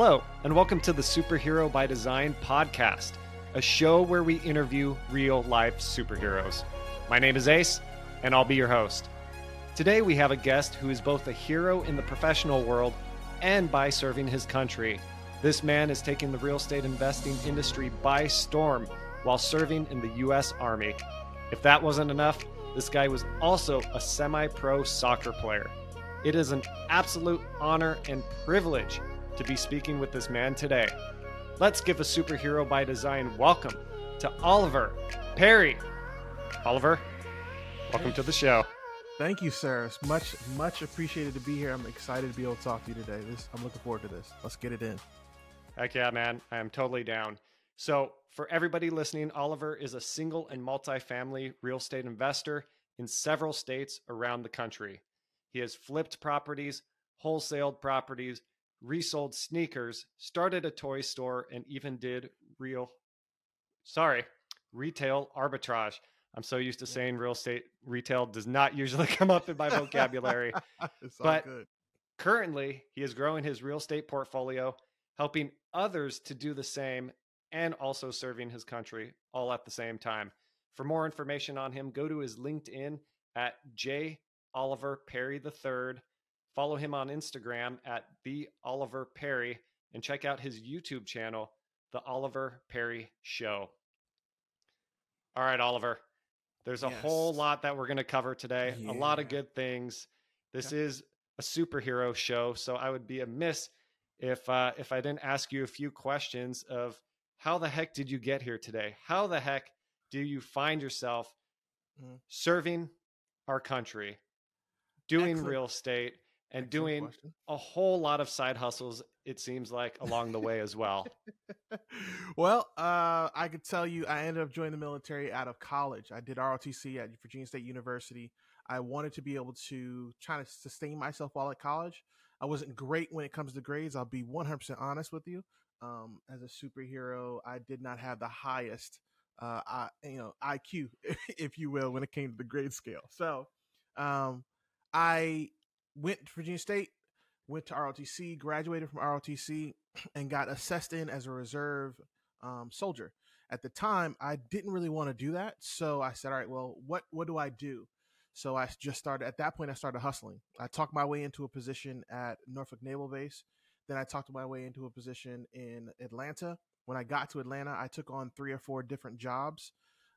Hello, and welcome to the Superhero by Design podcast, a show where we interview real life superheroes. My name is Ace, and I'll be your host. Today, we have a guest who is both a hero in the professional world and by serving his country. This man is taking the real estate investing industry by storm while serving in the U.S. Army. If that wasn't enough, this guy was also a semi pro soccer player. It is an absolute honor and privilege to be speaking with this man today. Let's give a superhero by design welcome to Oliver Perry. Oliver, welcome to the show. Thank you, sir. It's much, much appreciated to be here. I'm excited to be able to talk to you today. This, I'm looking forward to this. Let's get it in. Heck yeah, man. I am totally down. So, for everybody listening, Oliver is a single and multi-family real estate investor in several states around the country. He has flipped properties, wholesaled properties, resold sneakers, started a toy store, and even did real, sorry, retail arbitrage. I'm so used to saying real estate retail does not usually come up in my vocabulary. but good. currently, he is growing his real estate portfolio, helping others to do the same, and also serving his country all at the same time. For more information on him, go to his LinkedIn at J. Oliver Perry III Follow him on Instagram at the Oliver Perry and check out his YouTube channel, The Oliver Perry Show. All right, Oliver. There's a yes. whole lot that we're going to cover today. Yeah. A lot of good things. This yeah. is a superhero show, so I would be amiss if uh, if I didn't ask you a few questions of how the heck did you get here today? How the heck do you find yourself mm-hmm. serving our country, doing Excellent. real estate, and Excellent doing question. a whole lot of side hustles it seems like along the way as well. Well uh, i could tell you i ended up joining the military out of college. I did rotc at virginia state university. I wanted to be able to try to sustain myself while at college. I wasn't great when it comes to grades i'll be 100% honest with you. Um, as a superhero i did not have the highest uh, I, you know iq if you will when it came to the grade scale. So um, i went to Virginia State, went to ROTC, graduated from ROTC, and got assessed in as a reserve um, soldier. At the time, I didn't really want to do that, so I said, "All right, well, what what do I do?" So I just started. At that point, I started hustling. I talked my way into a position at Norfolk Naval Base. Then I talked my way into a position in Atlanta. When I got to Atlanta, I took on three or four different jobs,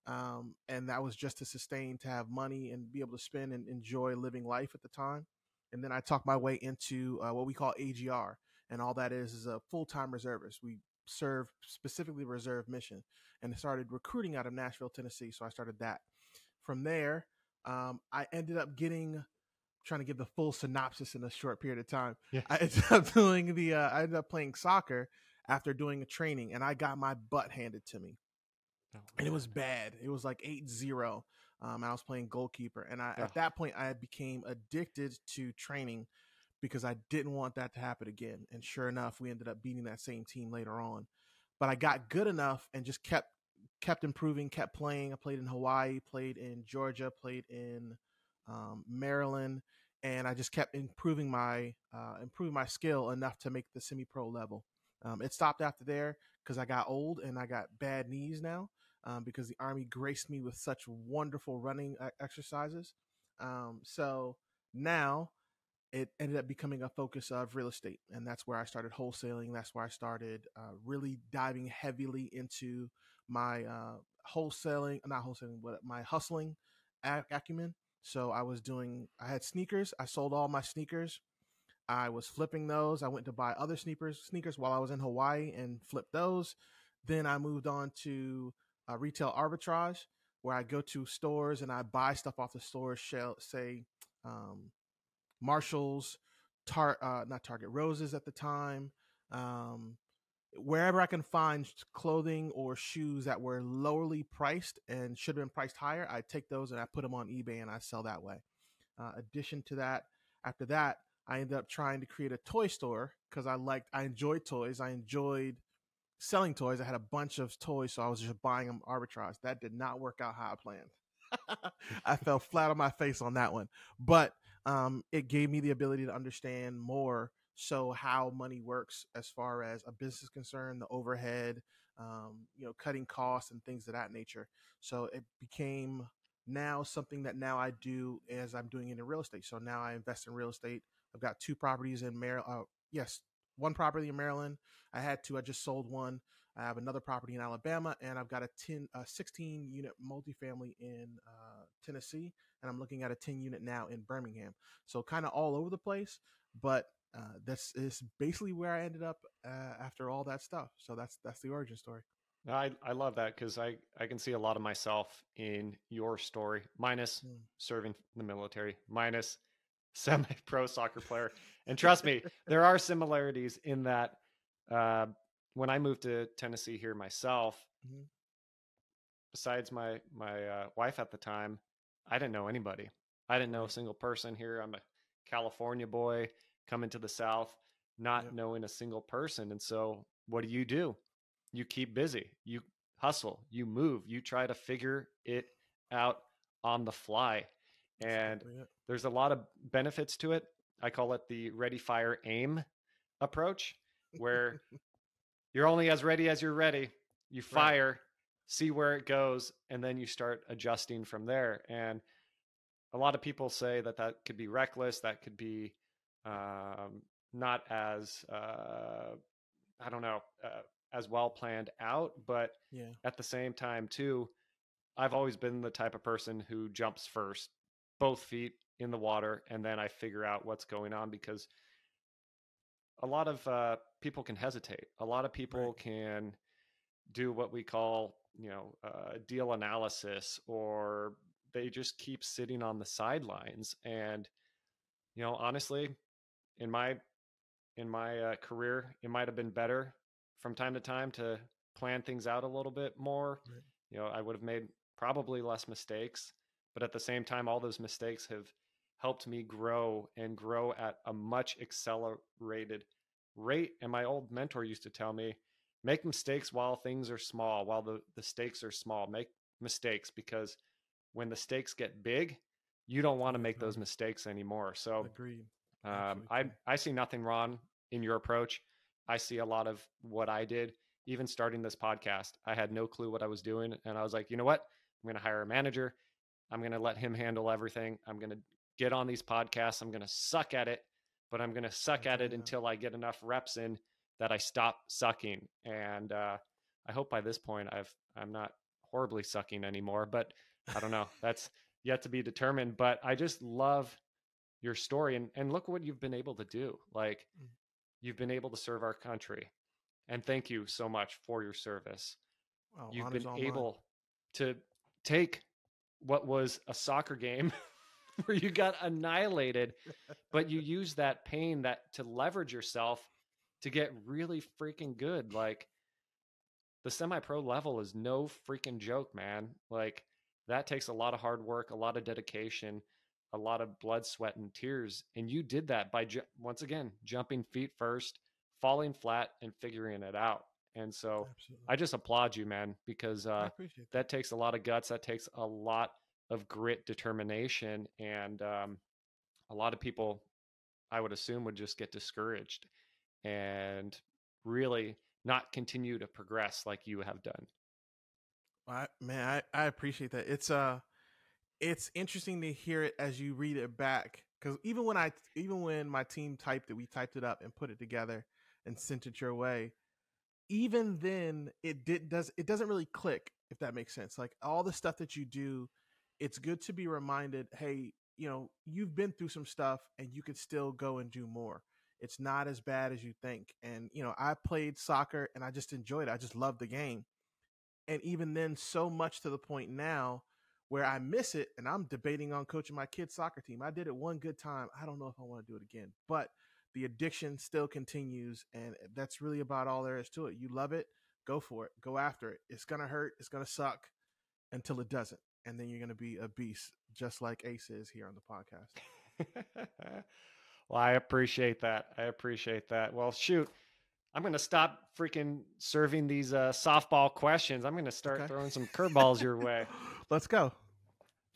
um, and that was just to sustain, to have money, and be able to spend and enjoy living life at the time and then I talked my way into uh, what we call AGR, and all that is is a full time reservist. We serve specifically reserve mission, and started recruiting out of Nashville, Tennessee. So I started that. From there, um, I ended up getting trying to give the full synopsis in a short period of time. Yeah. I ended up doing the uh, I ended up playing soccer after doing a training, and I got my butt handed to me. Oh, and it was bad. It was like 8-0 um, I was playing goalkeeper, and I, yeah. at that point, I became addicted to training because I didn't want that to happen again. And sure enough, we ended up beating that same team later on. But I got good enough and just kept kept improving, kept playing. I played in Hawaii, played in Georgia, played in um, Maryland, and I just kept improving my uh, improving my skill enough to make the semi pro level. Um, it stopped after there because I got old and I got bad knees now um, because the Army graced me with such wonderful running exercises. Um, so now it ended up becoming a focus of real estate. And that's where I started wholesaling. That's where I started uh, really diving heavily into my uh, wholesaling, not wholesaling, but my hustling acumen. So I was doing, I had sneakers. I sold all my sneakers. I was flipping those. I went to buy other sneakers, sneakers while I was in Hawaii and flipped those. Then I moved on to uh, retail arbitrage where I go to stores and I buy stuff off the stores, shall say um, Marshalls, Tar uh, not Target Roses at the time, um, wherever I can find clothing or shoes that were lowly priced and should have been priced higher, I take those and I put them on eBay and I sell that way. Uh, addition to that, after that, I ended up trying to create a toy store because I liked, I enjoyed toys. I enjoyed selling toys. I had a bunch of toys, so I was just buying them arbitrage. That did not work out how I planned. I fell flat on my face on that one, but um, it gave me the ability to understand more so how money works as far as a business concern, the overhead, um, you know, cutting costs and things of that nature. So it became now something that now I do as I'm doing it in real estate. So now I invest in real estate. I've got two properties in Maryland. Uh, yes, one property in Maryland. I had two. I just sold one. I have another property in Alabama, and I've got a 10, uh, 16 unit multifamily in uh, Tennessee, and I'm looking at a 10 unit now in Birmingham. So kind of all over the place, but uh, this is basically where I ended up uh, after all that stuff. So that's that's the origin story. I I love that because I I can see a lot of myself in your story, minus mm. serving the military, minus semi-pro soccer player, and trust me, there are similarities in that. Uh, when I moved to Tennessee here myself, mm-hmm. besides my my uh, wife at the time, I didn't know anybody. I didn't know a single person here. I'm a California boy coming to the South, not yep. knowing a single person. And so, what do you do? You keep busy, you hustle, you move, you try to figure it out on the fly. And there's a lot of benefits to it. I call it the ready, fire, aim approach, where you're only as ready as you're ready. You fire, right. see where it goes, and then you start adjusting from there. And a lot of people say that that could be reckless, that could be um, not as uh, I don't know uh, as well planned out, but yeah. at the same time too, I've always been the type of person who jumps first, both feet in the water, and then I figure out what's going on because a lot of uh, people can hesitate. A lot of people right. can do what we call you know uh, deal analysis or they just keep sitting on the sidelines and you know honestly in my in my uh, career, it might have been better from time to time to plan things out a little bit more. Right. You know, I would have made probably less mistakes, but at the same time, all those mistakes have helped me grow and grow at a much accelerated rate. And my old mentor used to tell me, make mistakes while things are small, while the, the stakes are small. Make mistakes because when the stakes get big, you don't want to make those mistakes anymore. So Agreed. Um, I I see nothing wrong in your approach. I see a lot of what I did, even starting this podcast. I had no clue what I was doing, and I was like, you know what? I'm going to hire a manager. I'm going to let him handle everything. I'm going to get on these podcasts. I'm going to suck at it, but I'm going to suck at it until I get enough reps in that I stop sucking. And uh, I hope by this point I've I'm not horribly sucking anymore. But I don't know. That's yet to be determined. But I just love your story and and look what you've been able to do like mm. you've been able to serve our country and thank you so much for your service well, you've been able mine. to take what was a soccer game where you got annihilated but you use that pain that to leverage yourself to get really freaking good like the semi-pro level is no freaking joke man like that takes a lot of hard work a lot of dedication a lot of blood, sweat, and tears. And you did that by, ju- once again, jumping feet first, falling flat, and figuring it out. And so Absolutely. I just applaud you, man, because uh, that. that. takes a lot of guts. That takes a lot of grit, determination. And um, a lot of people, I would assume, would just get discouraged and really not continue to progress like you have done. I, man, I, I appreciate that. It's uh it's interesting to hear it as you read it back because even when I even when my team typed it, we typed it up and put it together and sent it your way. Even then, it did does it doesn't really click if that makes sense. Like all the stuff that you do, it's good to be reminded. Hey, you know you've been through some stuff and you could still go and do more. It's not as bad as you think. And you know I played soccer and I just enjoyed it. I just loved the game. And even then, so much to the point now where I miss it and I'm debating on coaching my kids' soccer team. I did it one good time. I don't know if I want to do it again, but the addiction still continues. And eh, that's really about all there is to it. You love it, go for it, go after it. It's going to hurt, it's going to suck until it doesn't. And then you're going to be a beast, just like Ace is here on the podcast. well, I appreciate that. I appreciate that. Well, shoot. I'm going to stop freaking serving these uh, softball questions. I'm going to start okay. throwing some curveballs your way. Let's go.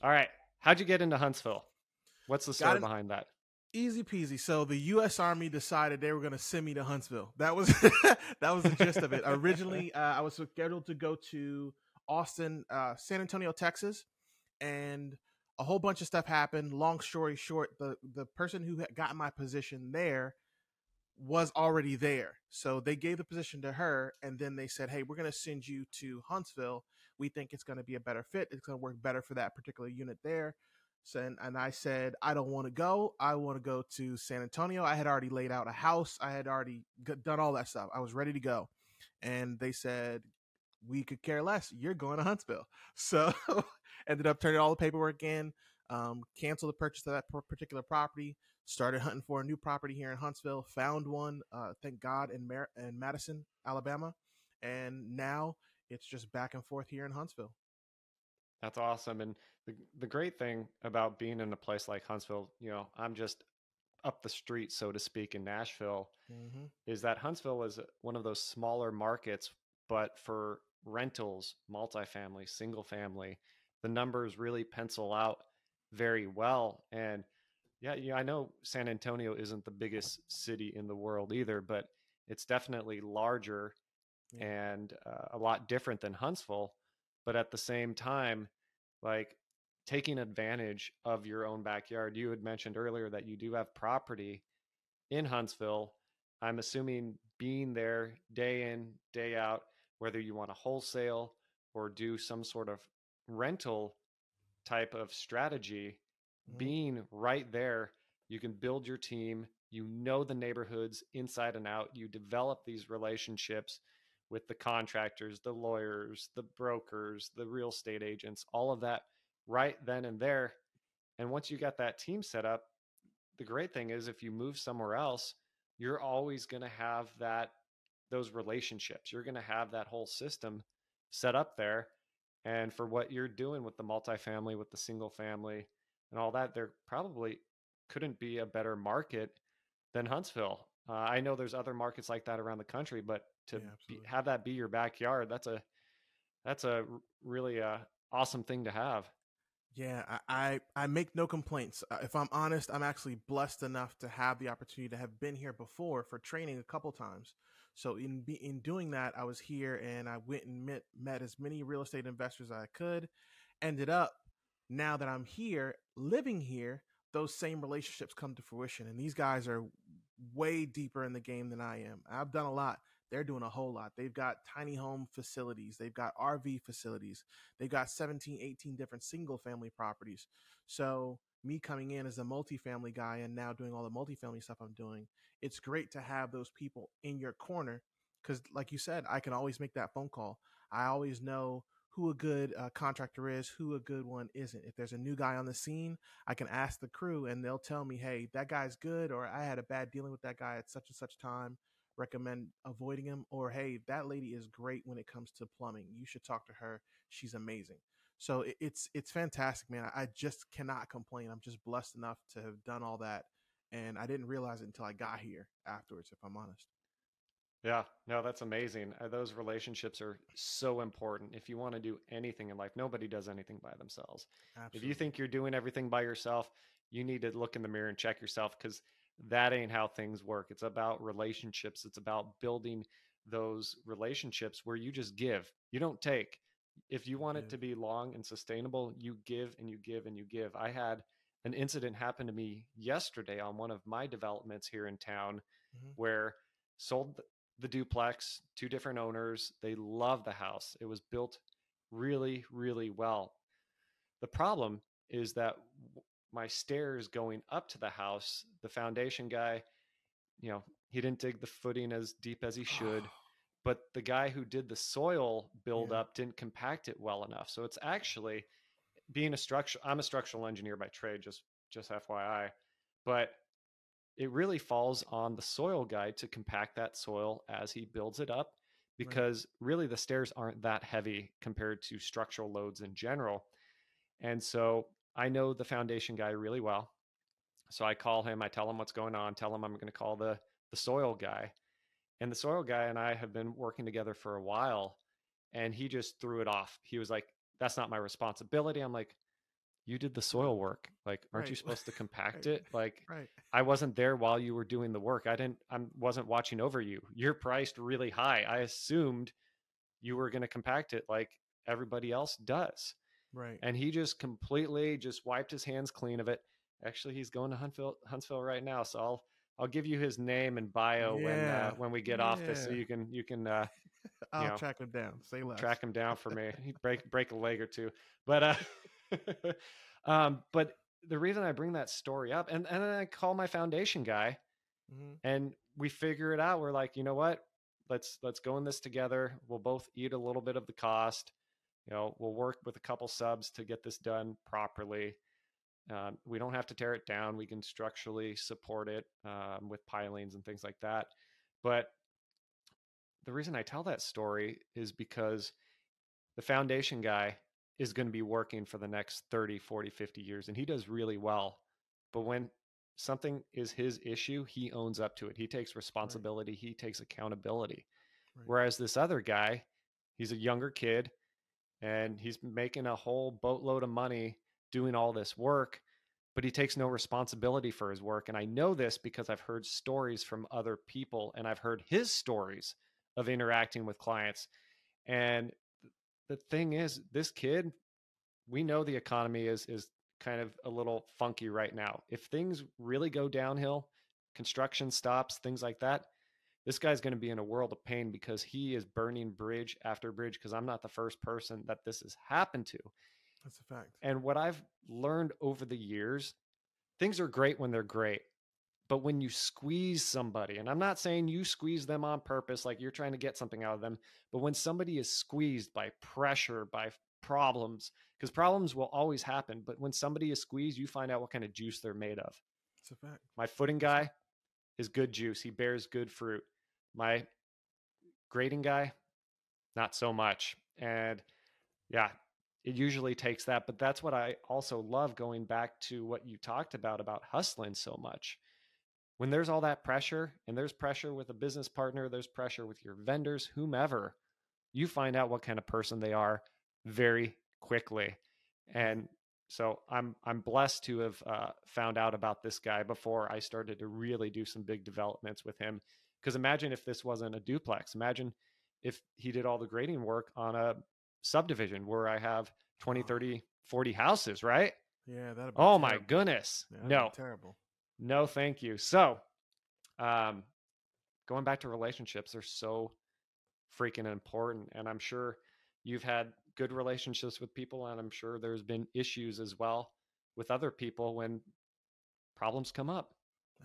All right. How'd you get into Huntsville? What's the story behind that? Easy peasy. So the U.S. Army decided they were going to send me to Huntsville. That was that was the gist of it. Originally, uh, I was scheduled to go to Austin, uh, San Antonio, Texas, and a whole bunch of stuff happened. Long story short, the the person who got my position there was already there, so they gave the position to her, and then they said, "Hey, we're going to send you to Huntsville. We think it's going to be a better fit. It's going to work better for that particular unit there." and, and I said, I don't want to go. I want to go to San Antonio. I had already laid out a house. I had already done all that stuff. I was ready to go. And they said, we could care less. You're going to Huntsville. So ended up turning all the paperwork in, um, canceled the purchase of that particular property, started hunting for a new property here in Huntsville, found one, uh, thank God, in, Mar- in Madison, Alabama. And now it's just back and forth here in Huntsville. That's awesome. And the the great thing about being in a place like Huntsville, you know, I'm just up the street, so to speak, in Nashville, mm-hmm. is that Huntsville is one of those smaller markets, but for rentals, multifamily, single family, the numbers really pencil out very well. And yeah, yeah, I know San Antonio isn't the biggest city in the world either, but it's definitely larger yeah. and uh, a lot different than Huntsville but at the same time like taking advantage of your own backyard you had mentioned earlier that you do have property in huntsville i'm assuming being there day in day out whether you want to wholesale or do some sort of rental type of strategy mm-hmm. being right there you can build your team you know the neighborhoods inside and out you develop these relationships with the contractors, the lawyers, the brokers, the real estate agents, all of that right then and there. And once you got that team set up, the great thing is if you move somewhere else, you're always going to have that those relationships. You're going to have that whole system set up there. And for what you're doing with the multifamily, with the single family, and all that, there probably couldn't be a better market than Huntsville. Uh, I know there's other markets like that around the country, but to yeah, be, have that be your backyard, that's a that's a really uh, awesome thing to have. Yeah, I, I, I make no complaints. Uh, if I'm honest, I'm actually blessed enough to have the opportunity to have been here before for training a couple times. So in in doing that, I was here and I went and met met as many real estate investors as I could. Ended up now that I'm here, living here, those same relationships come to fruition, and these guys are way deeper in the game than I am. I've done a lot. They're doing a whole lot. They've got tiny home facilities, they've got RV facilities, they've got 17, 18 different single family properties. So, me coming in as a multifamily guy and now doing all the multifamily stuff I'm doing, it's great to have those people in your corner because, like you said, I can always make that phone call. I always know who a good uh, contractor is, who a good one isn't. If there's a new guy on the scene, I can ask the crew and they'll tell me, hey, that guy's good, or I had a bad dealing with that guy at such and such time. Recommend avoiding him, or hey, that lady is great when it comes to plumbing. You should talk to her. She's amazing. So it, it's it's fantastic, man. I just cannot complain. I'm just blessed enough to have done all that, and I didn't realize it until I got here afterwards. If I'm honest. Yeah, no, that's amazing. Uh, those relationships are so important. If you want to do anything in life, nobody does anything by themselves. Absolutely. If you think you're doing everything by yourself, you need to look in the mirror and check yourself because that ain't how things work. It's about relationships, it's about building those relationships where you just give, you don't take. If you want it to be long and sustainable, you give and you give and you give. I had an incident happen to me yesterday on one of my developments here in town mm-hmm. where sold the duplex, two different owners. They love the house. It was built really, really well. The problem is that my stairs going up to the house, the foundation guy, you know, he didn't dig the footing as deep as he should. but the guy who did the soil buildup yeah. didn't compact it well enough. So it's actually being a structure. I'm a structural engineer by trade, just just FYI. But it really falls on the soil guy to compact that soil as he builds it up because right. really the stairs aren't that heavy compared to structural loads in general. And so I know the foundation guy really well. So I call him, I tell him what's going on, tell him I'm going to call the the soil guy. And the soil guy and I have been working together for a while and he just threw it off. He was like, that's not my responsibility. I'm like, you did the soil work. Like, aren't you supposed to compact Right. it? Like, Right. I wasn't there while you were doing the work. I didn't. I wasn't watching over you. You're priced really high. I assumed you were going to compact it like everybody else does, Right. and he just completely just wiped his hands clean of it. Actually, he's going to Huntsville, Huntsville right now, so I'll I'll give you his name and bio when uh, when we get off this, so you can you can uh, I'll know, track him down. Say less. track him down for me. He'd break break a leg or two. But uh um but the reason I bring that story up and, and then I call my foundation guy Mhm. and we figure it out. We're like, you know what? Let's let's go in this together. We'll both eat a little bit of the cost. You know, we'll work with a couple subs to get this done properly. Um, we don't have to tear it down. We can structurally support it um, with pilings and things like that. But the reason I tell that story is because the foundation guy is going to be working for the next 30, 40, 50 years, and he does really well. But when something is his issue, he owns up to it. He takes responsibility, he takes accountability. Right. Whereas this other guy, he's a younger kid and he's making a whole boatload of money doing all this work, but he takes no responsibility for his work. And I know this because I've heard stories from other people and I've heard his stories of interacting with clients. And the thing is, this kid, we know the economy is is kind of a little funky right now. If things really go downhill, construction stops, things like that, this guy's going to be in a world of pain because he is burning bridge after bridge because I'm not the first person that this has happened to. That's a fact. And what I've learned over the years, things are great when they're great. But when you squeeze somebody, and I'm not saying you squeeze them on purpose, like you're trying to get something out of them, but when somebody is squeezed by pressure, by problems, because problems will always happen, but when somebody is squeezed, you find out what kind of juice they're made of. It's a fact. My footing guy is good juice. He bears good fruit. My grading guy, not so much. And yeah, it usually takes that. But that's what I also love going back to what you talked about, about hustling so much. When there's all that pressure, and there's pressure with a business partner, there's pressure with your vendors, whomever, you find out what kind of person they are very quickly. And so I'm I'm blessed to have uh, found out about this guy before I started to really do some big developments with him. Because imagine if this wasn't a duplex. Imagine if he did all the grading work on a subdivision where I have 20, Oh. 30, 40 houses, right? Yeah, that. Oh my goodness. no, terrible. no, thank you. So, um, going back to relationships, they're so freaking important. And I'm sure you've had good relationships with people, and I'm sure there's been issues as well with other people when problems come up.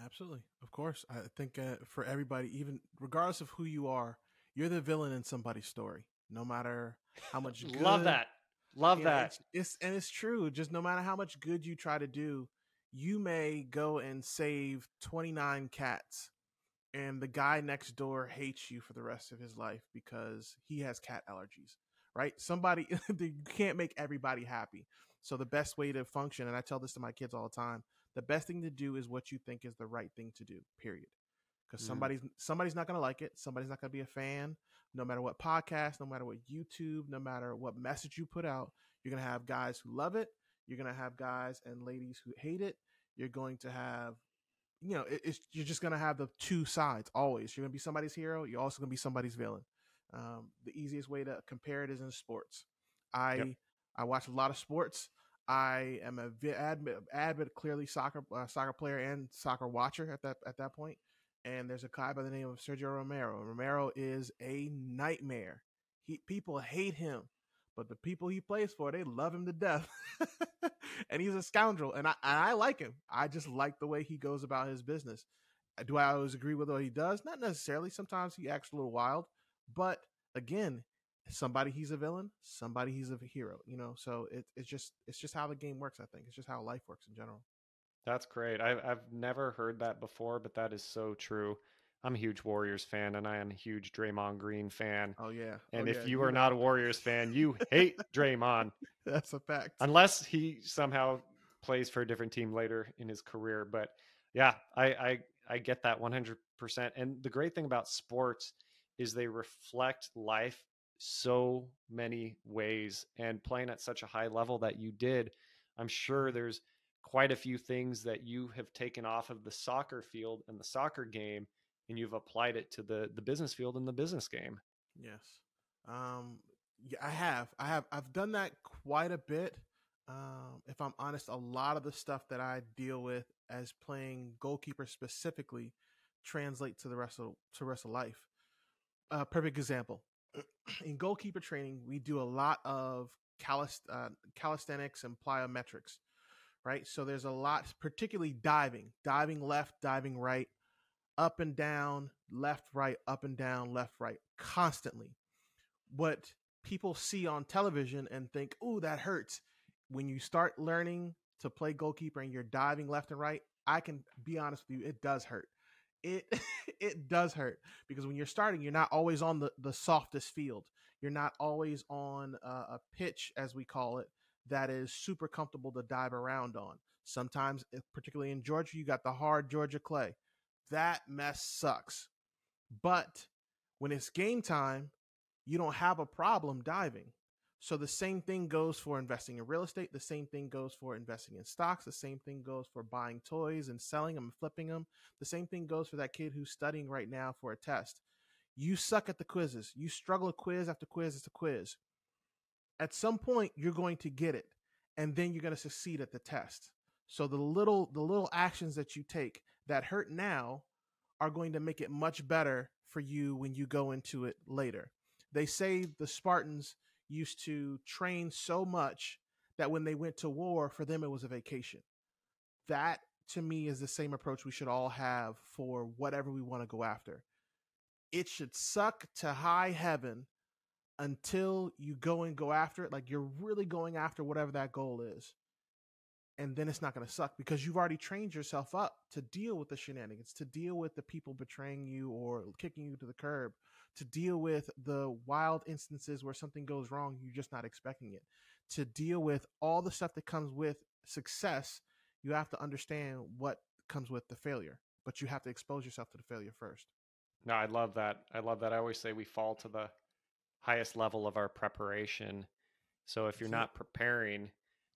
Absolutely, of course. I think uh, for everybody, even regardless of who you are, you're the villain in somebody's story. No matter how much good, Love that. Love that. It's, it's and it's true. Just no matter how much good you try to do, you may go and save 29 cats and the guy next door hates you for the rest of his life because he has cat allergies, right? Somebody you can't make everybody happy. So the best way to function and I tell this to my kids all the time, the best thing to do is what you think is the right thing to do, period. Cuz Mm. somebody's somebody's not going to like it, somebody's not going to be a fan, no matter what podcast, no matter what YouTube, no matter what message you put out, you're going to have guys who love it. You're going to have guys and ladies who hate it. You're going to have, you know, it, it's you're just going to have the two sides always. You're going to be somebody's hero. You're also going to be somebody's villain. Um, the easiest way to compare it is in sports. I Yep. I watch a lot of sports. I am a vi- avid, avid clearly soccer uh, soccer player and soccer watcher at that at that point. And there's a guy by the name of Sergio Romero. Romero is a nightmare. He people hate him, but the people he plays for, they love him to death. and he's a scoundrel, and I and I like him. I just like the way he goes about his business. Uh, Do I always agree with what he does? Not necessarily. Sometimes he acts a little wild, but again, somebody he's a villain, somebody he's a hero. You know, so it, it's just it's just how the game works. I think it's just how life works in general. That's great. I've I've never heard that before, but that is so true. I'm a huge Warriors fan, and I am a huge Draymond Green fan. Oh yeah. Oh, and Oh, if yeah, you are not a Warriors fan, you hate Draymond, that's a fact. unless he somehow plays for a different team later in his career. But yeah, I I, I get that 100%. And the great thing about sports is they reflect life so many ways. And playing at such a high level that you did, I'm sure mm-hmm. there's quite a few things that you have taken off of the soccer field and the soccer game and you've applied it to the the business field and the business game. Yes. Um yeah, I have. I have I've done that quite a bit. Um, if I'm honest, a lot of the stuff that I deal with as playing goalkeeper specifically translate to the rest of to rest of life. Uh, perfect example. In goalkeeper training, we do a lot of calist- uh, calisthenics and plyometrics, right? So there's a lot, particularly diving, diving left, diving right, up and down, left, right, up and down, left, right, constantly. What people see on television and think, "Ooh, that hurts." When you start learning to play goalkeeper and you're diving left and right, I can be honest with you, it does hurt. It it does hurt because when you're starting, you're not always on the the softest field. You're not always on a, a pitch, as we call it, that is super comfortable to dive around on. Sometimes, eh, particularly in Georgia, you got the hard Georgia clay. That mess sucks. But when it's game time, you don't have a problem diving. So the same thing goes for investing in real estate. The same thing goes for investing in stocks. The same thing goes for buying toys and selling them and flipping them. The same thing goes for that kid who's studying right now for a test. You suck at the quizzes. You struggle quiz after quiz after quiz. At some point, you're going to get it, and then you're going to succeed at the test. So the little the little actions that you take that hurt now are going to make it much better for you when you go into it later. They say the Spartans used to train so much that when they went to war, for them it was a vacation. That to me is the same approach we should all have for whatever we want to go after. It should suck to high heaven until you go and go after it. Like you're really going after whatever that goal is. And then it's not going to suck because you've already trained yourself up to deal with the shenanigans, to deal with the people betraying you or kicking you to the curb, to deal with the wild instances where something goes wrong, you're just not expecting it. To deal with all the stuff that comes with success, you have to understand what comes with the failure, but you have to expose yourself to the failure first. No, I love that. I love that. I always say we fall to the highest level of our preparation. So if you're not preparing,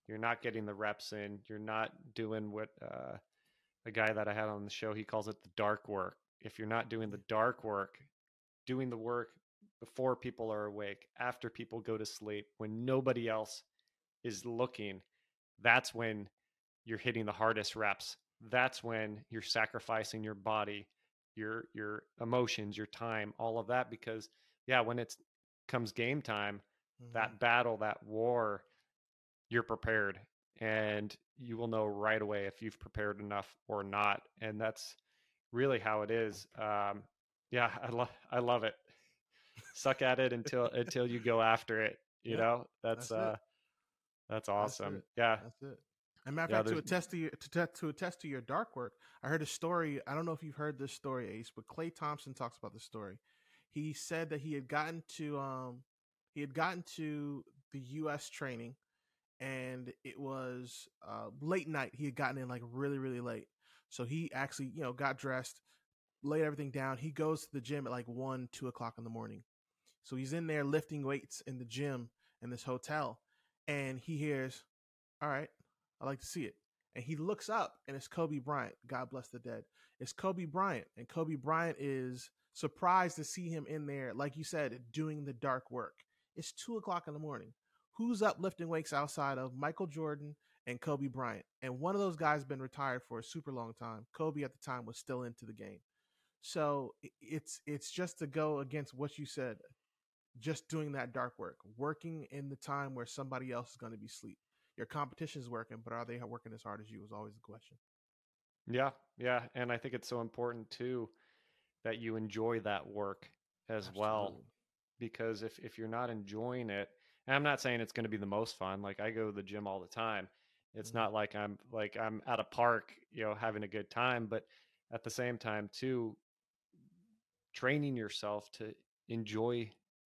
you're not getting the reps in, you're not doing what uh, a guy that I had on the show, he calls it the dark work. If you're not doing the dark work, doing the work before people are awake, after people go to sleep, when nobody else is looking, that's when you're hitting the hardest reps. That's when you're sacrificing your body, your your emotions, your time, all of that because yeah, when it comes game time, mm-hmm. that battle, that war, you're prepared and you will know right away if you've prepared enough or not. And that's really how it is. Um, yeah, I love I love it. Suck at it until until you go after it. You yeah, know, that's, that's uh it. that's awesome. That's yeah, that's it. And matter of yeah, fact, to attest to, your, to, to attest to your dark work, I heard a story. I don't know if you've heard this story, Ace, but Klay Thompson talks about the story. He said that he had gotten to um he had gotten to the U.S. training, and it was uh, late night. He had gotten in like really really late, so he actually you know got dressed, laid everything down. He goes to the gym at like one, two o'clock in the morning. So he's in there lifting weights in the gym in this hotel, and he hears, "All right, I like to see it." And he looks up, and it's Kobe Bryant. God bless the dead. It's Kobe Bryant, and Kobe Bryant is surprised to see him in there, like you said, doing the dark work. It's two o'clock in the morning. Who's up lifting weights outside of Michael Jordan and Kobe Bryant? And one of those guys been retired for a super long time. Kobe at the time was still into the game. So it's it's just to go against what you said, just doing that dark work, working in the time where somebody else is going to be asleep. Your competition is working, but are they working as hard as you? Is always the question. Yeah, yeah, and I think it's so important too that you enjoy that work as Absolutely. well, because if if you're not enjoying it, and I'm not saying it's going to be the most fun. Like I go to the gym all the time. It's mm-hmm. not like I'm like I'm at a park, you know, having a good time, but at the same time too training yourself to enjoy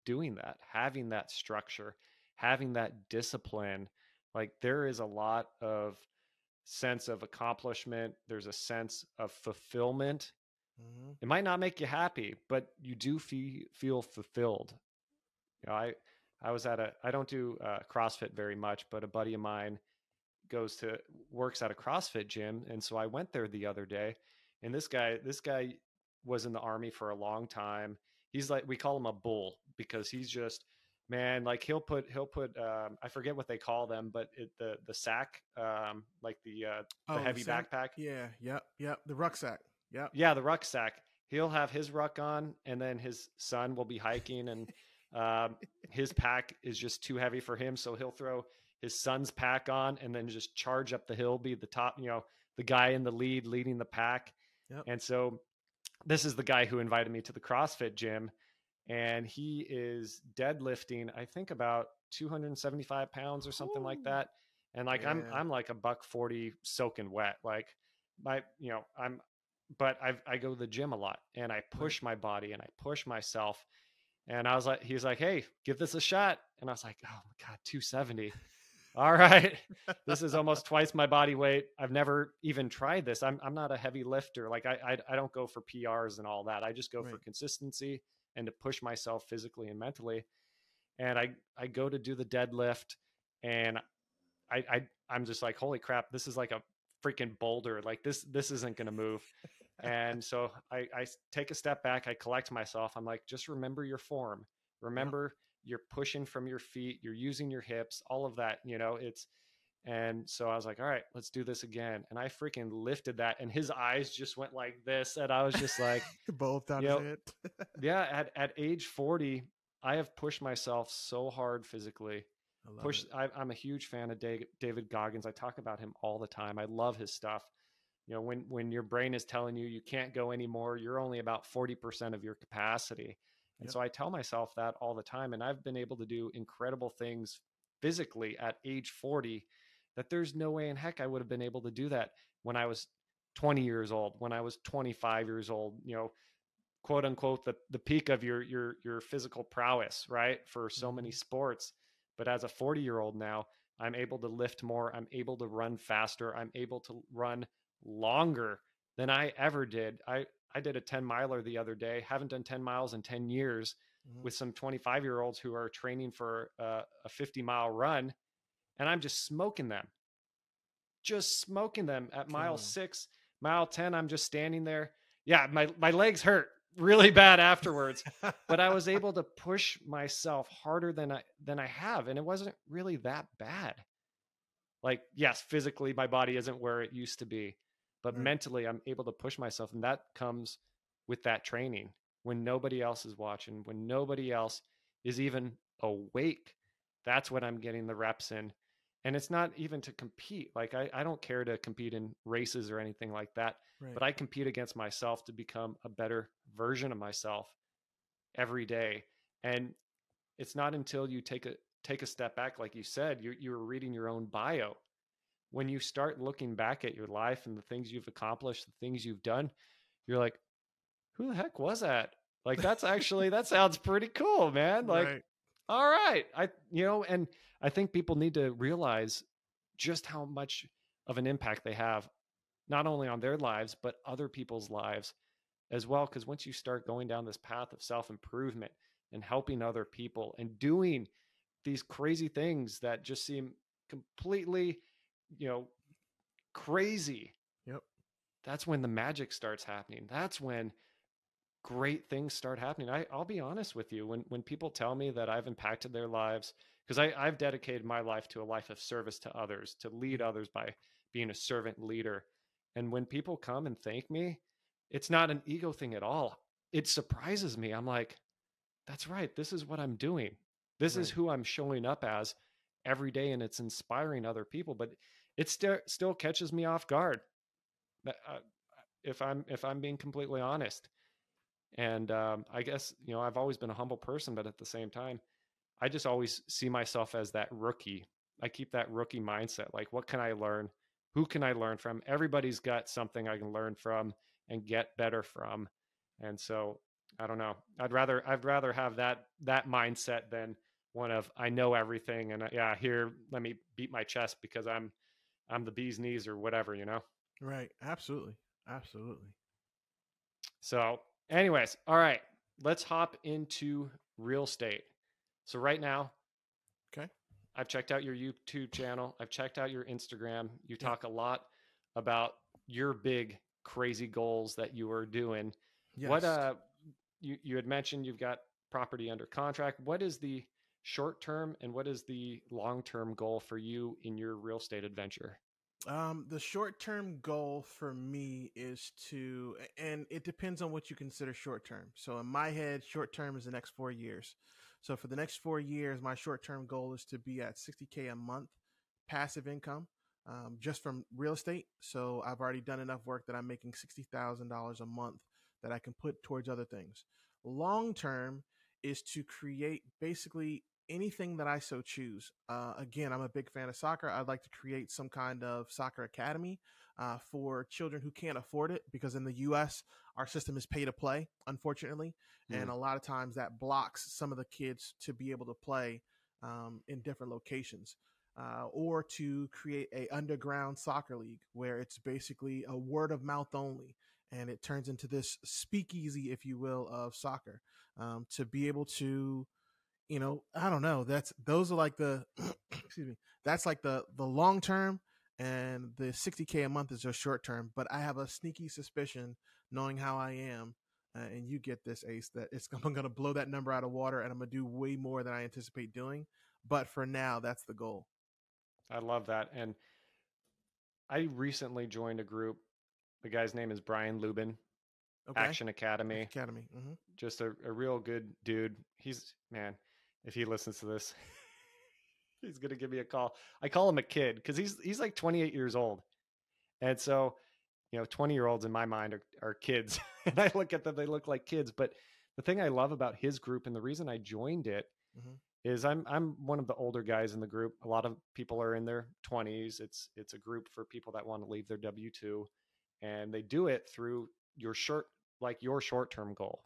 doing that, having that structure, having that discipline. Like there is a lot of sense of accomplishment, there's a sense of fulfillment. Mm-hmm. It might not make you happy, but you do feel feel fulfilled. You know, I I was at a I don't do uh, CrossFit very much, but a buddy of mine goes to works at a CrossFit gym, and so I went there the other day, and this guy this guy was in the army for a long time. He's like we call him a bull because he's just man like he'll put he'll put um, I forget what they call them, but it, the the sack um, like the uh, the Oh, heavy sack? backpack. Yeah, yep, yep. The rucksack. Yep. Yeah, the rucksack. He'll have his ruck on, and then his son will be hiking, and um, his pack is just too heavy for him. So he'll throw his son's pack on, and then just charge up the hill, be the top, you know, the guy in the lead leading the pack. Yep. And so this is the guy who invited me to the CrossFit gym, and he is deadlifting, I think about 275 pounds or something like that. And like I'm I'm like a buck 40 soaking wet. Like my you know, I'm but I I go to the gym a lot and I push my body and I push myself. And I was like, he was like, hey, give this a shot. And I was like, oh my God, 270. All right. this is almost twice my body weight. I've never even tried this. I'm I'm not a heavy lifter. Like I I, I don't go for PRs and all that. I just go for consistency and to push myself physically and mentally. And I I go to do the deadlift and I I I'm just like, holy crap, this is like a freaking boulder. Like this this isn't gonna move. And so I take a step back, I collect myself. I'm like, just remember your form. Remember you're pushing from your feet, you're using your hips, all of that, you know, it's and so I was like, all right, let's do this again. And I freaking lifted that and his eyes just went like this. And I was just like, Both Yep. his head. yeah, at, at age 40, I have pushed myself so hard physically I love push it. I, i'm a huge fan of david goggins i talk about him all the time i love his stuff you know when when your brain is telling you you can't go anymore you're only about 40% of your capacity and Yep. so i tell myself that all the time and i've been able to do incredible things physically at age 40 that there's no way in heck i would have been able to do that when i was 20 years old when i was 25 years old you know quote unquote the, the peak of your your your physical prowess right for so many Mhm. sports but as a 40 year old now i'm able to lift more i'm able to run faster i'm able to run longer than i ever did i i did a 10 miler the other day haven't done 10 miles in 10 years Mhm. with some 25 year olds who are training for uh, a 50 mile run and i'm just smoking them just smoking them at mile six mile 10 i'm just standing there yeah my, my legs hurt really bad afterwards but I was able to push myself harder than I than I have, and it wasn't really that bad. Like, yes, physically my body isn't where it used to be, but Right. mentally I'm able to push myself, and that comes with that training when nobody else is watching, when nobody else is even awake. That's when I'm getting the reps in. And it's not even to compete. Like I, I don't care to compete in races or anything like that Right. but I compete against myself to become a better version of myself every day. And it's not until you take a take a step back, like you said, you you were reading your own bio. When you start looking back at your life and the things you've accomplished, the things you've done, you're like, who the heck was that? Like that's actually that sounds pretty cool, man. Like right. all right i you know and i think people need to realize just how much of an impact they have not only on their lives but other people's lives as well because once you start going down this path of self-improvement and helping other people and doing these crazy things that just seem completely you know crazy. Yep. that's when the magic starts happening. That's when great things start happening. I, i'll be honest with you when when people tell me that i've impacted their lives because i've dedicated my life to a life of service to others to lead mm-hmm. others by being a servant leader. And when people come and thank me it's not an ego thing at all. It surprises me. I'm like that's right. This is what i'm doing. This is who i'm showing up as every day and it's inspiring other people. But it still still catches me off guard uh, if i'm if i'm being completely honest. And um, i guess you know i've always been a humble person but at the same time i just always see myself as that rookie. I keep that rookie mindset like what can i learn? Who can i learn from? Everybody's got something i can learn from and get better from. And so i don't know. I'd rather i'd rather have that that mindset than one of i know everything and uh, yeah here let me beat my chest because i'm i'm the bee's knees or whatever you know Right. Absolutely. Absolutely. So, anyways, all right, let's hop into real estate. So, right now, Okay. I've checked out your YouTube channel. I've checked out your Instagram. You talk a lot about your big crazy goals that you are doing. Yes. What uh you you had mentioned you've got property under contract. What is the short term and what is the long term goal for you in your real estate adventure? Um, the short term goal for me is to, and it depends on what you consider short term. So in my head, short term is the next four years. So for the next four years, my short term goal is to be at 60K a month passive income um, just from real estate. So I've already done enough work that I'm making $60,000 a month that I can put towards other things. Long term is to create basically anything that I so choose. Uh, again, I'm a big fan of soccer. I'd like to create some kind of soccer academy uh, for children who can't afford it because in the US, our system is pay to play, unfortunately. Mm. And a lot of times that blocks some of the kids to be able to play um, in different locations. Uh, or to create a underground soccer league where it's basically a word of mouth only and it turns into this speakeasy if you will of soccer um, to be able to you know, I don't know. That's those are like the excuse me. That's like the the long term, and the 60k a month is just short term. But I have a sneaky suspicion, knowing how I am, uh, and you get this ace that it's I'm going to blow that number out of water, and I'm going to do way more than I anticipate doing. But for now, that's the goal. I love that, and I recently joined a group. The guy's name is Brian Luebben. Okay. Action Academy. Academy. Mm-hmm. Just a, a real good dude. He's man if he listens to this. he's gonna give me a call. I call him a kid because he's he's like 28 years old, and so you know 20 year olds in my mind are, are kids, and I look at them they look like kids. But the thing I love about his group and the reason I joined it mm-hmm. is I'm I'm one of the older guys in the group. A lot of people are in their 20s. It's it's a group for people that want to leave their W two, and they do it through your short like your short term goal.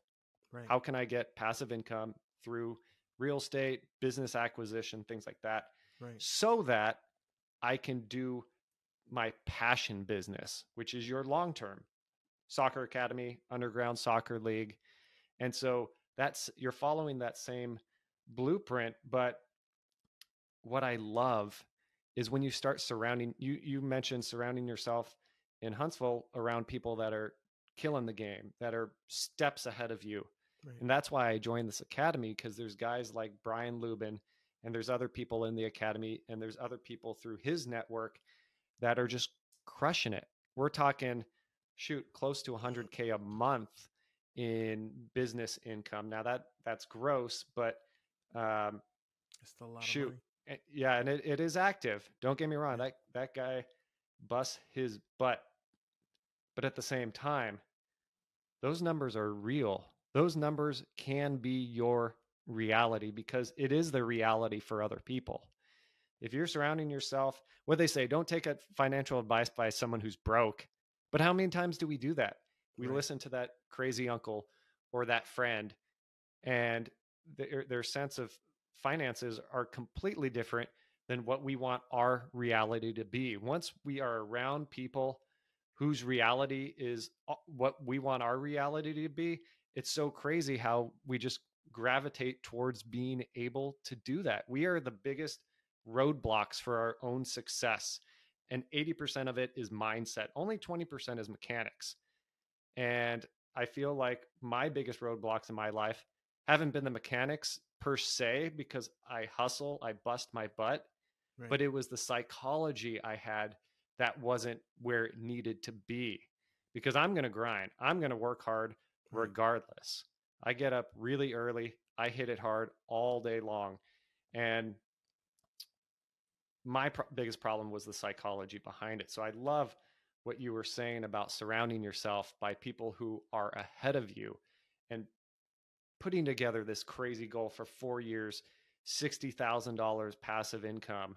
Right. How can I get passive income through real estate, business acquisition, things like that. Right. So that I can do my passion business, which is your long term soccer academy, underground soccer league. And so that's you're following that same blueprint, but what I love is when you start surrounding you you mentioned surrounding yourself in Huntsville around people that are killing the game, that are steps ahead of you, Right. And that's why I joined this academy because there's guys like Brian Luebben and there's other people in the academy and there's other people through his network that are just crushing it. We're talking shoot close to 100k a month in business income. Now that that's gross, but um it's a lot shoot. Yeah, and it, it is active. Don't get me wrong. That that guy busts his butt. But at the same time, those numbers are real those numbers can be your reality because it is the reality for other people. If you're surrounding yourself, what they say, don't take a financial advice by someone who's broke. But how many times do we do that? We right. listen to that crazy uncle or that friend, and their, their sense of finances are completely different than what we want our reality to be. Once we are around people whose reality is uh, what we want our reality to be, it's so crazy how we just gravitate towards being able to do that. We are the biggest roadblocks for our own success. And 80% of it is mindset, only 20% is mechanics. And I feel like my biggest roadblocks in my life haven't been the mechanics per se, because I hustle, I bust my butt, right. but it was the psychology I had that wasn't where it needed to be. Because I'm going to grind, I'm going to work hard, mm-hmm. regardless. I get up really early. I hit it hard all day long. And my pro- biggest problem was the psychology behind it. So I love what you were saying about surrounding yourself by people who are ahead of you and putting together this crazy goal for four years, $60,000 passive income.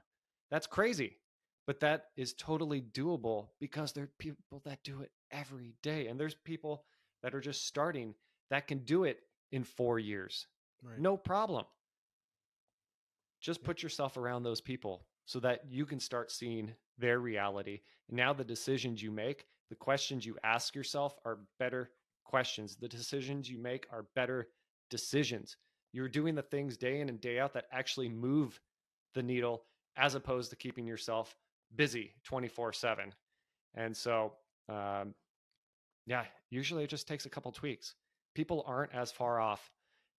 That's crazy, but that is totally doable because there are people that do it every day. And there's people that are just starting that can do it in four years. Right. No problem. Just put yourself around those people so that you can start seeing their reality. And now the decisions you make, the questions you ask yourself are better questions. The decisions you make are better decisions. You're doing the things day in and day out that actually move the needle as opposed to keeping yourself busy 24 7. And so, um, yeah, usually it just takes a couple tweaks. People aren't as far off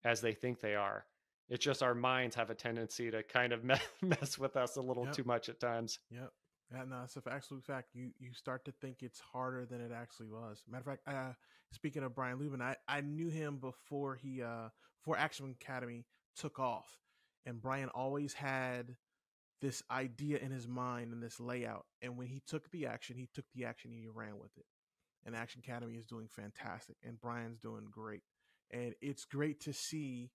as they think they are. It's just our minds have a tendency to kind of mess with us a little Yep. too much at times. Yep. Yeah, no, it's an absolute fact. You you start to think it's harder than it actually was. Matter of fact, uh, speaking of Brian Luebben, I, I knew him before he uh before Action Academy took off, and Brian always had this idea in his mind and this layout. And when he took the action, he took the action and he ran with it. And Action Academy is doing fantastic, and Brian's doing great. And it's great to see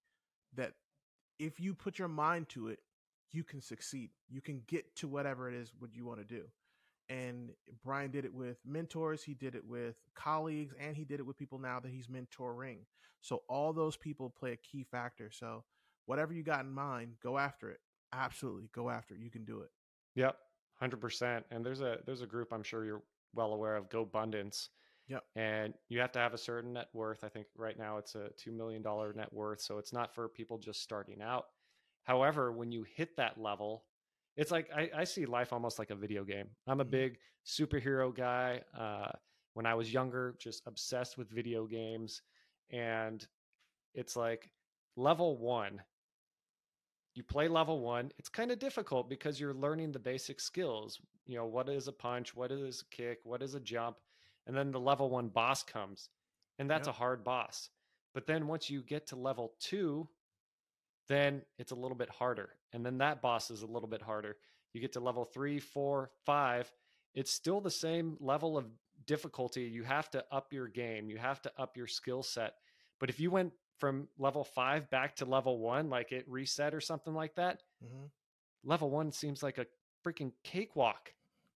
that if you put your mind to it, you can succeed. You can get to whatever it is what you want to do. And Brian did it with mentors, he did it with colleagues, and he did it with people now that he's mentoring. So all those people play a key factor. So whatever you got in mind, go after it. Absolutely, go after it. You can do it. Yep, hundred percent. And there's a there's a group I'm sure you're well aware of, GoBundance. Yep. And you have to have a certain net worth. I think right now it's a two million dollar net worth, so it's not for people just starting out. However, when you hit that level, it's like I, I see life almost like a video game. I'm a Mhm. big superhero guy. Uh, when I was younger, just obsessed with video games, and it's like level one you play level one it's kind of difficult because you're learning the basic skills you know what is a punch what is a kick what is a jump and then the level one boss comes and that's Yep. a hard boss. But then once you get to level two then it's a little bit harder and then that boss is a little bit harder. You get to level three four five it's still the same level of difficulty. You have to up your game you have to up your skill set but if you went from level five back to level one, like it reset or something like that, Mm-hmm. level one seems like a freaking cakewalk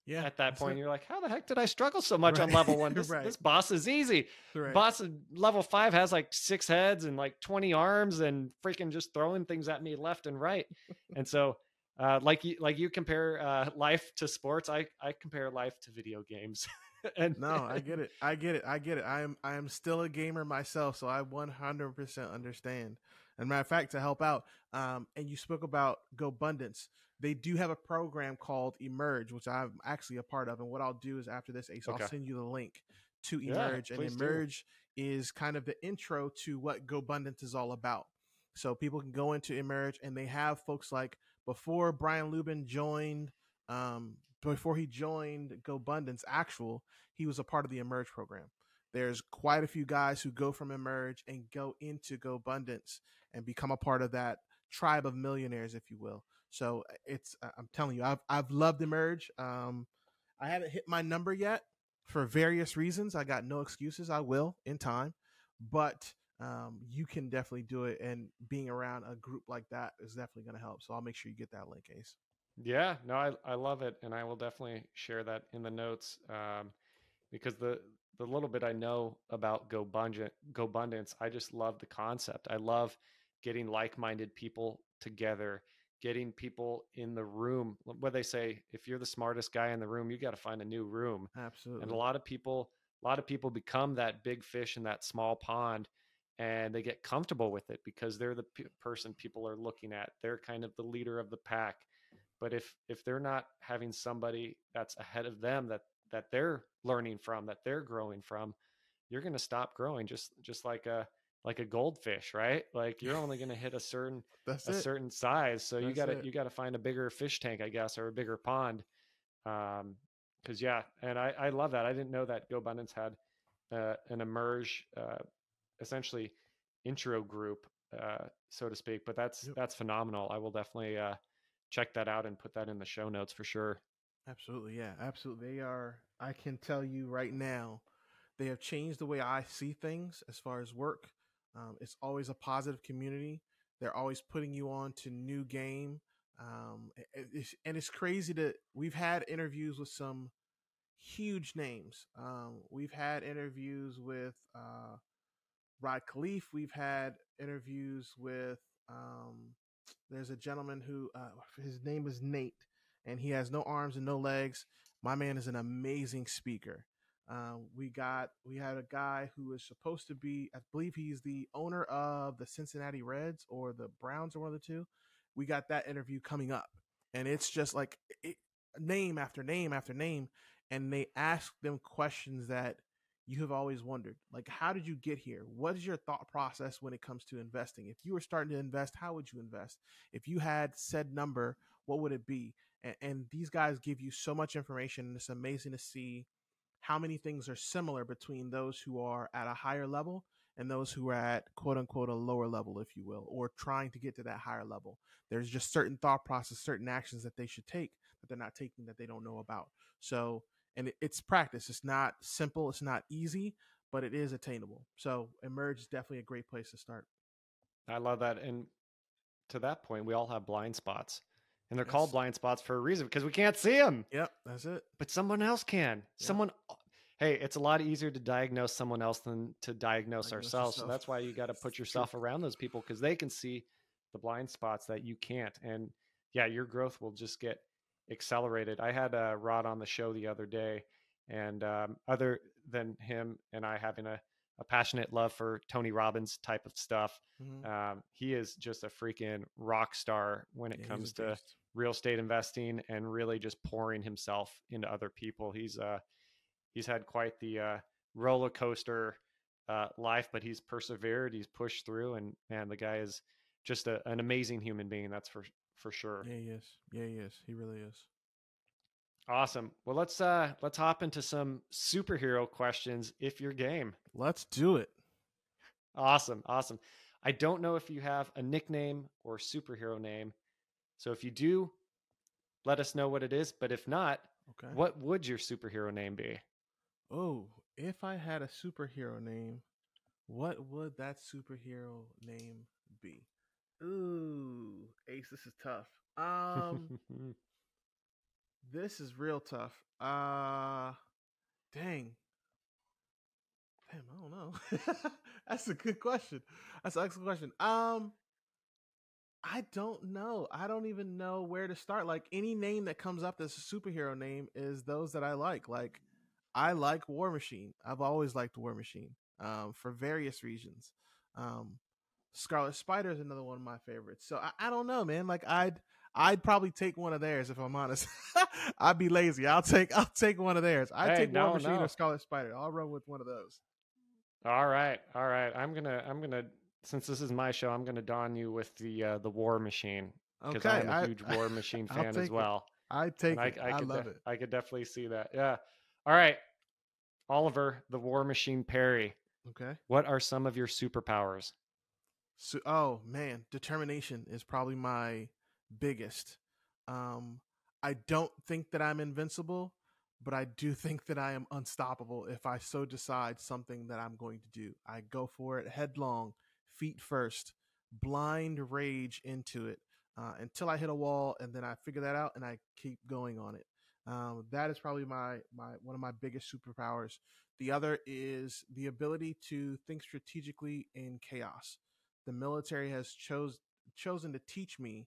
Yeah. at that point. it. You're like, how the heck did I struggle so much on level one? This, Right. this boss is easy. Right. Boss level five has like six heads and like 20 arms and freaking just throwing things at me left and right. and so, uh, like you, like you compare uh, life to sports, I, I compare life to video games. and no, I get it. I get it. I get it. I am I am still a gamer myself, so I 100% understand. And matter of fact, to help out, um, and you spoke about GoBundance. They do have a program called Emerge, which I'm actually a part of. And what I'll do is after this, Ace, Okay. I'll send you the link to Yeah, Emerge. and please do. Emerge is kind of the intro to what GoBundance is all about. So people can go into Emerge, and they have folks like before Brian Luebben joined. Um, before he joined GoBundance Actual, he was a part of the Emerge program. There's quite a few guys who go from Emerge and go into GoBundance and become a part of that tribe of millionaires, if you will. So it's I- I'm telling you, I've I've loved Emerge. Um, I haven't hit my number yet for various reasons. I got no excuses. I will in time, but um, you can definitely do it. And being around a group like that is definitely going to help. So I'll make sure you get that link, Ace. Yeah, no, I, I love it, and I will definitely share that in the notes um, because the the little bit I know about GoBundance, GoBundance, I just love the concept. I love getting like minded people together, getting people in the room. What they say, if you're the smartest guy in the room, you got to find a new room. Absolutely. And a lot of people, a lot of people become that big fish in that small pond, and they get comfortable with it because they're the p- person people are looking at. They're kind of the leader of the pack. But if if they're not having somebody that's ahead of them that that they're learning from, that they're growing from, you're going to stop growing. Just just like a like a goldfish, right? Like you're only going to hit a certain That's a certain size. So you got to you got to find a bigger fish tank, I guess, or a bigger pond. Um, because yeah, and I I love that. I didn't know that GoBundance had uh, an emerge, uh, essentially intro group, uh, so to speak. But that's Yep. that's phenomenal. I will definitely uh check that out and put that in the show notes for sure. Absolutely, yeah, absolutely. They are. I can tell you right now, they have changed the way I see things as far as work. Um, it's always a positive community. They're always putting you on to new game. Um, and it's crazy that we've had interviews with some huge names. Um, we've had interviews with uh, Rod Khleif. We've had interviews with. Um, there's a gentleman who uh, his name is Nate and he has no arms and no legs. My man is an amazing speaker. Uh, we got we had a guy who is supposed to be, I believe he's the owner of the Cincinnati Reds or the Browns or one of the two. We got that interview coming up, and it's just like it, name after name after name, and they ask them questions that you have always wondered. Like, how did you get here? What is your thought process when it comes to investing? If you were starting to invest, how would you invest? If you had said number, what would it be? And, and these guys give you so much information, and it's amazing to see how many things are similar between those who are at a higher level and those who are at quote unquote a lower level, if you will, or trying to get to that higher level. There's just certain thought process, certain actions that they should take that they're not taking that they don't know about. So, and it, it's practice. It's not simple. It's not easy, but it is attainable. So, Emerge is definitely a great place to start. I love that. And to that point, we all have blind spots. And they're yes. called blind spots for a reason because we can't see them. Yep, that's it. But someone else can. Yep. Someone hey, it's a lot easier to diagnose someone else than to diagnose, diagnose ourselves. Yourself. So that's why you got to put yourself around those people because they can see the blind spots that you can't. And yeah, your growth will just get accelerated. I had a uh, Rod on the show the other day, and um, other than him and I having a, a passionate love for Tony Robbins type of stuff, mm-hmm. um, he is just a freaking rock star when it yeah, comes to real estate investing and really just pouring himself into other people. He's uh he's had quite the uh, roller coaster uh, life, but he's persevered. He's pushed through, and man, the guy is just a, an amazing human being. That's for for sure. Yeah, he is. Yeah, he is. He really is. Awesome. Well, let's uh let's hop into some superhero questions if you're game. Let's do it. Awesome. Awesome. I don't know if you have a nickname or superhero name. So if you do, let us know what it is, but if not, okay. what would your superhero name be? Oh, if I had a superhero name, what would that superhero name be? Ooh, Ace, this is tough. Um, this is real tough. Uh, dang. Damn, I don't know. That's a good question. That's an excellent question. Um, I don't know. I don't even know where to start. Like any name that comes up that's a superhero name is those that I like. Like I like War Machine. I've always liked War Machine um, for various reasons. Um, Scarlet Spider is another one of my favorites. So I, I, don't know, man. Like I'd I'd probably take one of theirs if I'm honest. I'd be lazy. I'll take I'll take one of theirs. I'd hey, take no, War Machine no. or Scarlet Spider. I'll run with one of those. All right, all right. I'm gonna I'm gonna since this is my show, I'm gonna don you with the uh, the War Machine because okay, I'm a huge War Machine fan as well. I take it. I, I, I love de- it. I could definitely see that. Yeah. All right. Oliver, the War Machine Perry. Okay. What are some of your superpowers? So, oh man, determination is probably my biggest. Um, I don't think that I'm invincible, but I do think that I am unstoppable if I so decide something that I'm going to do. I go for it headlong, feet first, blind rage into it uh, until I hit a wall, and then I figure that out and I keep going on it. Um, that is probably my my one of my biggest superpowers. The other is the ability to think strategically in chaos. The military has chose chosen to teach me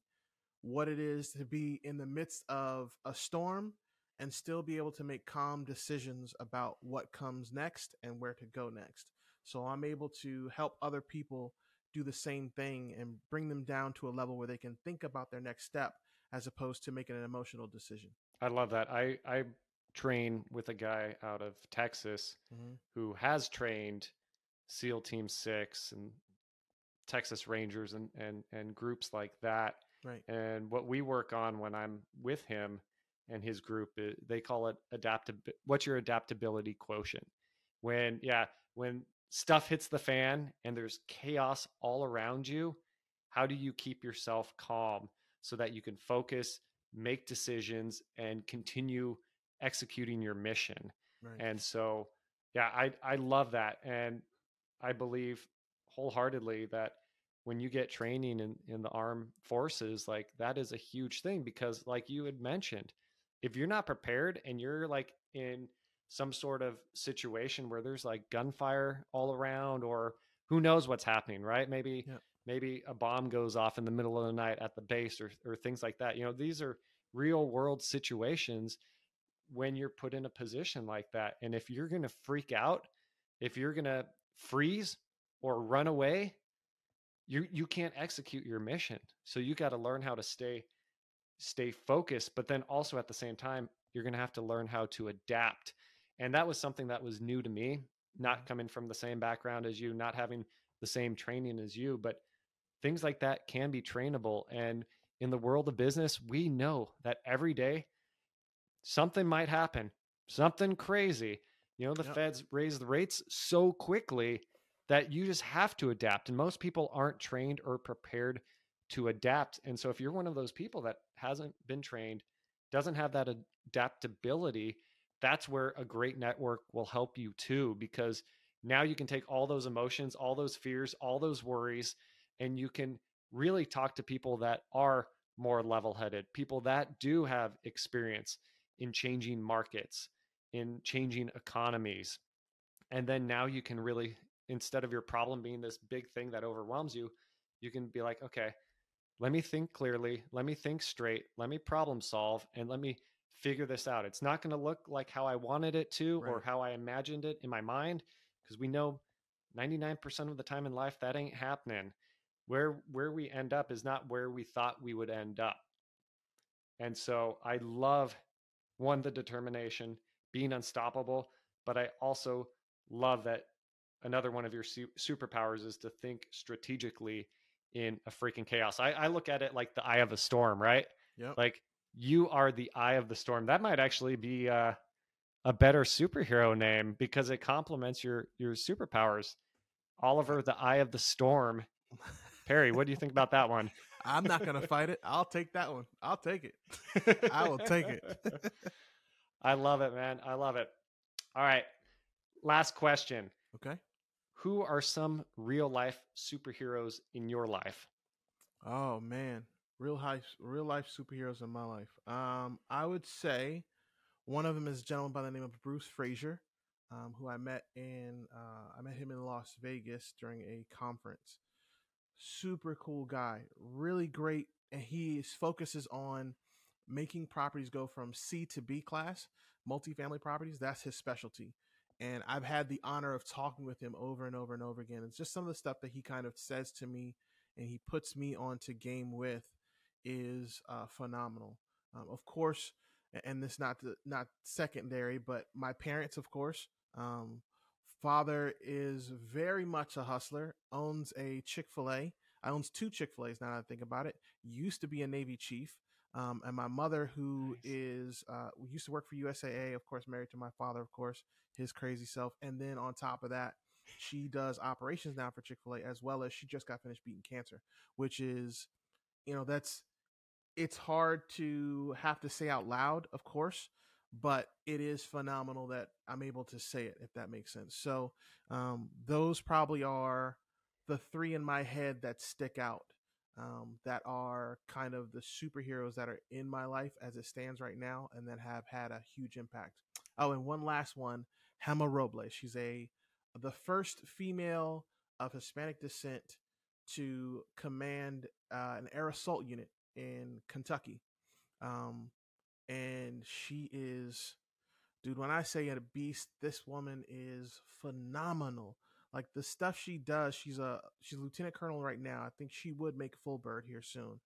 what it is to be in the midst of a storm and still be able to make calm decisions about what comes next and where to go next. So I'm able to help other people do the same thing and bring them down to a level where they can think about their next step as opposed to making an emotional decision. I love that. I I train with a guy out of Texas mm-hmm. who has trained SEAL Team Six and Texas Rangers and and and groups like that. Right. And what we work on when I'm with him and his group, eh, they call it adaptive. What's your adaptability quotient? When yeah, when stuff hits the fan and there's chaos all around you, how do you keep yourself calm so that you can focus make decisions and continue executing your mission. Right. And so, yeah, I I love that, and I believe wholeheartedly that when you get training in in the armed forces, like that is a huge thing because, like you had mentioned, if you're not prepared and you're like in some sort of situation where there's like gunfire all around or who knows what's happening, right? Maybe yeah maybe a bomb goes off in the middle of the night at the base or, or things like that. You know, these are real world situations when you're put in a position like that. And if you're going to freak out, if you're going to freeze or run away, you you can't execute your mission. So you got to learn how to stay stay focused, but then also at the same time, you're going to have to learn how to adapt. And that was something that was new to me, not mm-hmm. coming from the same background as you, not having the same training as you, but things like that can be trainable. And in the world of business, we know that every day something might happen, something crazy. You know, the yep. feds raise the rates so quickly that you just have to adapt. And most people aren't trained or prepared to adapt. And so if you're one of those people that hasn't been trained, doesn't have that adaptability, that's where a great network will help you too, because now you can take all those emotions, all those fears, all those worries, and you can really talk to people that are more level headed, people that do have experience in changing markets, in changing economies. And then now you can really, instead of your problem being this big thing that overwhelms you, you can be like, okay, let me think clearly, let me think straight, let me problem solve, and let me figure this out. It's not going to look like how I wanted it to right. or how I imagined it in my mind because we know 99% of the time in life that ain't happening. Where where we end up is not where we thought we would end up. And so I love one the determination, being unstoppable, but I also love that another one of your su- superpowers is to think strategically in a freaking chaos. I, I look at it like the eye of a storm, right? Yeah. Like you are the eye of the storm. That might actually be uh, a better superhero name because it complements your your superpowers. Oliver, the eye of the storm. Perry, what do you think about that one? I'm not gonna fight it. I'll take that one. I'll take it. I will take it. I love it, man. I love it. All right. Last question. Okay who are some real life superheroes in your life? Oh man, real life real life superheroes in my life. Um, I would say one of them is a gentleman by the name of Bruce Fraser, um, who I met in uh, I met him in Las Vegas during a conference. Super cool guy, really great, and he focuses on making properties go from C to B class, multifamily properties. That's his specialty and I've had the honor of talking with him over and over and over again. It's just some of the stuff that he kind of says to me and he puts me onto game with is uh, phenomenal. Um, of course, and this not not secondary, but my parents, of course. Um, father is very much a hustler. Owns a Chick Fil A. I owns two Chick Fil A's now that I think about it. Used to be a Navy chief. Um, and my mother, who nice. is uh, used to work for USAA, of course, married to my father, of course, his crazy self. And then on top of that, she does operations now for Chick fil A, as well as she just got finished beating cancer, which is, you know, that's, it's hard to have to say out loud, of course, but it is phenomenal that I'm able to say it, if that makes sense. So, um, those probably are the three in my head that stick out um, that are kind of the superheroes that are in my life as it stands right now and that have had a huge impact. Oh, and one last one, Gema Robles. She's a the first female of Hispanic descent to command uh, an air assault unit in Kentucky. Um, and she is, dude, when I say a beast, this woman is phenomenal. Like the stuff she does, she's a she's a lieutenant colonel right now. I think she would make full bird here soon,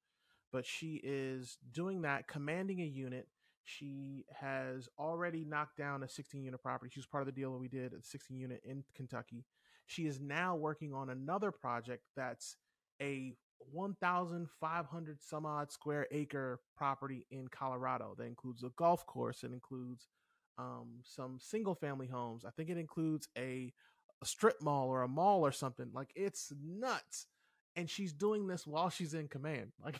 but she is doing that, commanding a unit. She has already knocked down a 16 unit property. She was part of the deal that we did at 16 unit in Kentucky. She is now working on another project that's a 1,500 some odd square acre property in Colorado that includes a golf course. It includes um, some single family homes. I think it includes a a strip mall or a mall or something. Like it's nuts. And she's doing this while she's in command. Like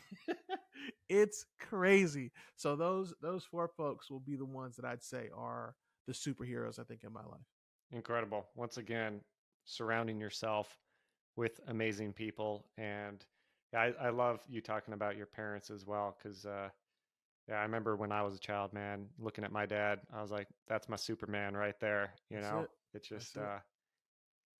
it's crazy. So those those four folks will be the ones that I'd say are the superheroes I think in my life. Incredible. Once again, surrounding yourself with amazing people and I, I love you talking about your parents as well because uh, yeah, I remember when I was a child, man, looking at my dad, I was like, "That's my Superman right there." You That's know, it. it's just uh,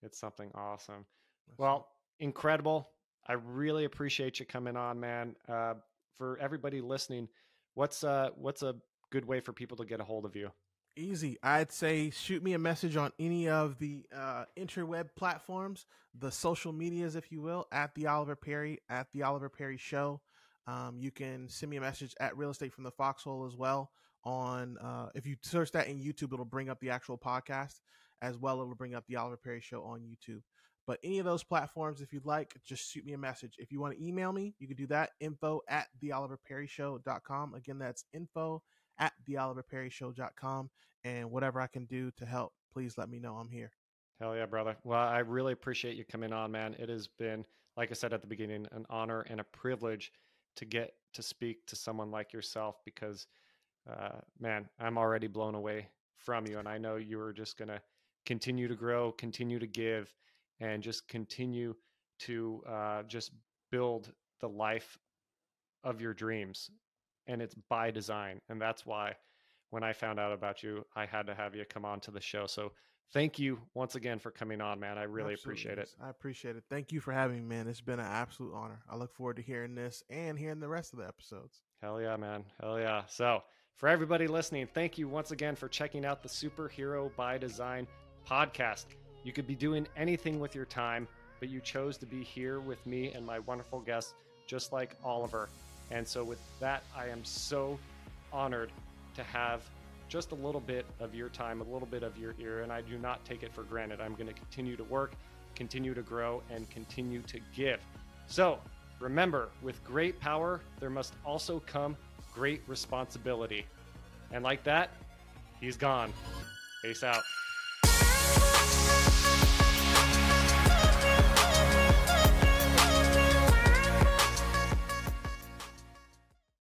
it's something awesome. That's well, incredible. I really appreciate you coming on, man. Uh, for everybody listening, what's uh what's a good way for people to get a hold of you? Easy. I'd say shoot me a message on any of the uh, interweb platforms, the social medias, if you will, at the Oliver Perry, at the Oliver Perry Show. Um, you can send me a message at Real Estate from the Foxhole as well. On uh, if you search that in YouTube, it'll bring up the actual podcast as well. It'll bring up the Oliver Perry Show on YouTube. But any of those platforms, if you'd like, just shoot me a message. If you want to email me, you can do that. Info at theoliverperryshow.com. Again, that's info at theoliverperryshow.com. And whatever I can do to help, please let me know. I'm here. Hell yeah, brother. Well, I really appreciate you coming on, man. It has been, like I said at the beginning, an honor and a privilege to get to speak to someone like yourself because, uh, man, I'm already blown away from you. And I know you are just going to continue to grow, continue to give, and just continue to uh, just build the life of your dreams. And it's by design. And that's why when I found out about you, I had to have you come on to the show. So thank you once again for coming on, man. I really Absolutely. appreciate it. I appreciate it. Thank you for having me, man. It's been an absolute honor. I look forward to hearing this and hearing the rest of the episodes. Hell yeah, man. Hell yeah. So, for everybody listening, thank you once again for checking out the Superhero by Design podcast. You could be doing anything with your time, but you chose to be here with me and my wonderful guests, just like Oliver. And so, with that, I am so honored to have just a little bit of your time, a little bit of your ear, and I do not take it for granted. I'm going to continue to work, continue to grow, and continue to give. So, remember, with great power, there must also come great responsibility. And like that, he's gone. Peace out.